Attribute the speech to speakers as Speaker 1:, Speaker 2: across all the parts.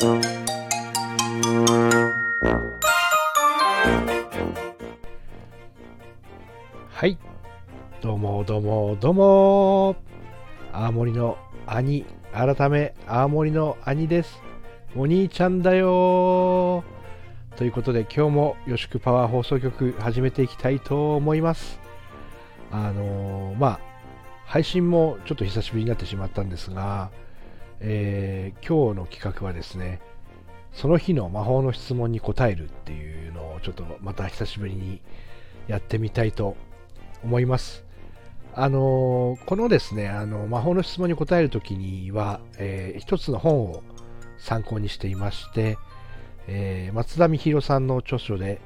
Speaker 1: はい。どうもどうもどうも青森の兄、改め青森の兄です。お兄ちゃんだよということで今日もよしくパワー放送局始めていきたいと思います。あのーまあ、配信もちょっと久しぶりになってしまったんですが、えー今日の企画はですね、その日の魔法の質問に答えるっていうのをちょっとまた久しぶりにやってみたいと思います。あのーこのですね、あの魔法の質問に答えるときには、えー一つの本を参考にしていまして、えー松田美弘さんの著書で、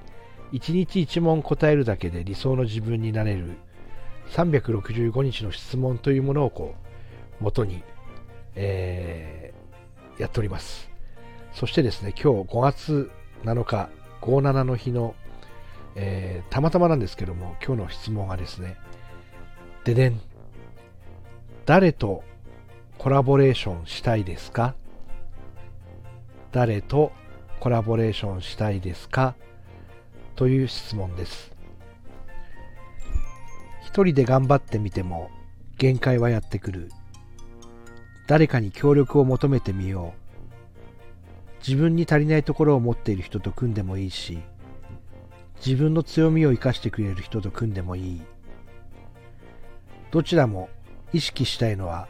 Speaker 1: 1日1問答えるだけで理想の自分になれる365日の質問というものをこう元に、えーやっております。そしてですね、今日5月7日、57の日の、えーたまたまなんですけども、今日の質問がですね、ででん。誰とコラボレーションしたいですか？誰とコラボレーションしたいですか？という質問です。一人で頑張ってみても限界はやってくる。誰かに協力を求めてみよう。自分に足りないところを持っている人と組んでもいいし、自分の強みを生かしてくれる人と組んでもいい。どちらも意識したいのは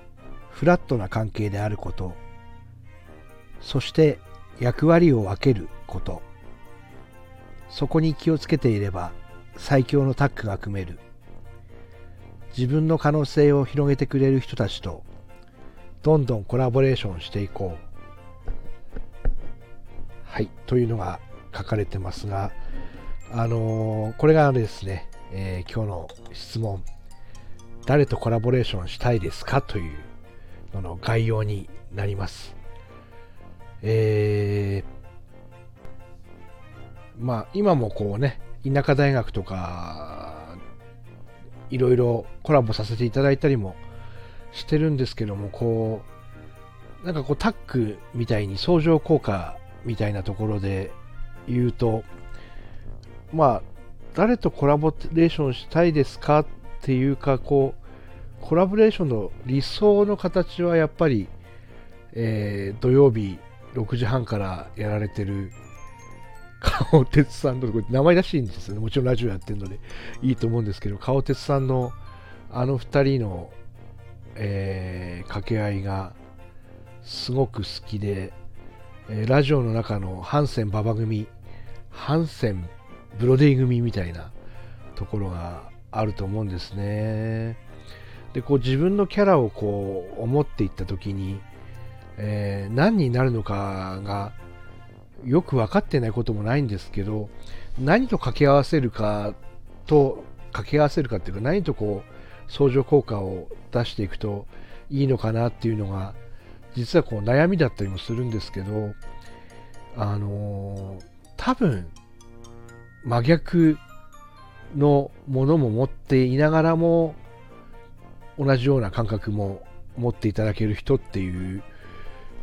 Speaker 1: フラットな関係であること、そして役割を分けること。そこに気をつけていれば最強のタッグが組める。自分の可能性を広げてくれる人たちとどんどんコラボレーションしていこう。はい、というのが書かれてますが、あのーこれがですね、えー今日の質問、誰とコラボレーションしたいですかというのの概要になります。えーまあ、今もこうね、田舎大学とか、いろいろコラボさせていただいたりもしてるんですけども、こう、なんかこうタッグみたいに相乗効果みたいなところで言うと、まあ、誰とコラボレーションしたいですかっていうか、こう、コラボレーションの理想の形はやっぱり、えー土曜日6時半からやられてる顔鉄さんの、これ名前らしいんですよね。もちろんラジオやってるのでいいと思うんですけど、顔鉄さんのあの二人の、えー掛け合いがすごく好きで、えーラジオの中のハンセン馬場組、ハンセンブロディ組みたいなところがあると思うんですね。で、こう自分のキャラをこう思っていったときに、えー何になるのかがよく分かってないこともないんですけど、何と掛け合わせるかと、掛け合わせるかっていうか、何とこう、相乗効果を出していくといいのかなっていうのが、実はこう悩みだったりもするんですけど、あのー多分、真逆のものも持っていながらも、同じような感覚も持っていただける人っていう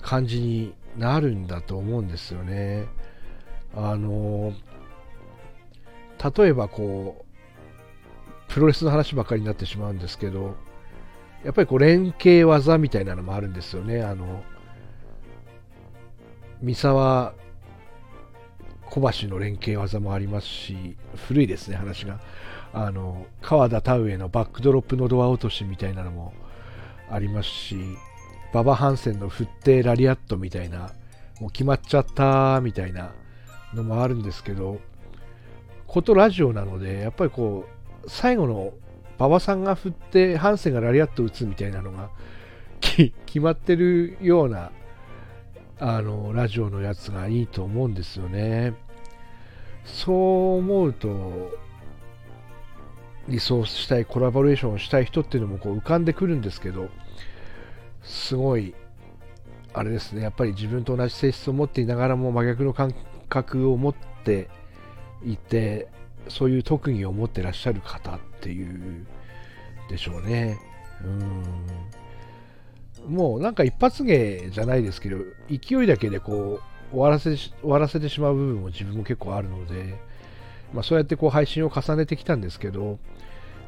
Speaker 1: 感じになるんだと思うんですよね。あの例えばこうプロレスの話ばかりになってしまうんですけどやっぱりこう連携技みたいなのもあるんですよね。あの三沢小橋の連携技もありますし古いですね話があの川田田植のバックドロップのドア落としみたいなのもありますし馬場ハンセンの振ってラリアットみたいなもう決まっちゃったみたいなのもあるんですけどことラジオなのでやっぱりこう最後の馬場さんが振ってハンセンがラリアット打つみたいなのが 決まってるようなあのラジオのやつがいいと思うんですよね。そう思うと理想したいコラボレーションをしたい人っていうのもこう浮かんでくるんですけどすごいあれですね。やっぱり自分と同じ性質を持っていながらも真逆の感覚を持っていてそういう特技を持ってらっしゃる方っていうでしょうね。うん。もうなんか一発芸じゃないですけど勢いだけでこう終わらせ終わらせてしまう部分も自分も結構あるので、まあ、そうやってこう配信を重ねてきたんですけど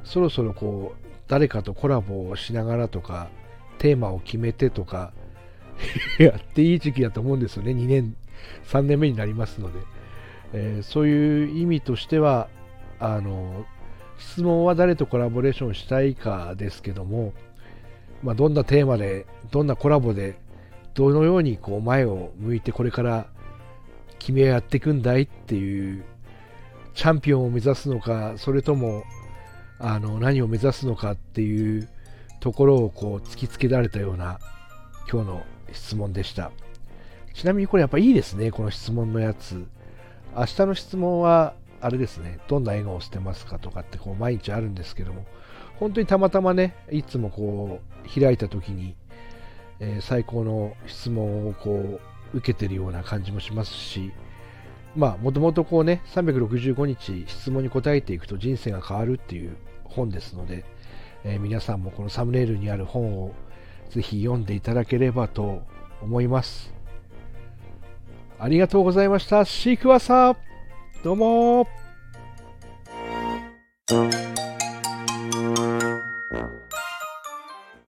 Speaker 1: そろそろこう誰かとコラボをしながらとかテーマを決めてとか やっていい時期だと思うんですよね。2年3年目になりますので、えー、そういう意味としてはあの質問は誰とコラボレーションしたいかですけども、まあ、どんなテーマでどんなコラボでどのようにこう前を向いてこれから君はやっていくんだいっていうチャンピオンを目指すのかそれともあの何を目指すのかっていうところをこう突きつけられたような今日の質問でした。ちなみにこれやっぱいいですねこの質問のやつ。明日の質問はあれですね。どんな笑顔をしてますかとかってこう毎日あるんですけども。本当にたまたまねいつもこう開いた時にえー、最高の質問をこう受けてるような感じもしますし、まあ、もともとこうね、365日質問に答えていくと人生が変わるっていう本ですので、えー、皆さんもこのサムネイルにある本をぜひ読んでいただければと思います。ありがとうございました。シークワーサーどうも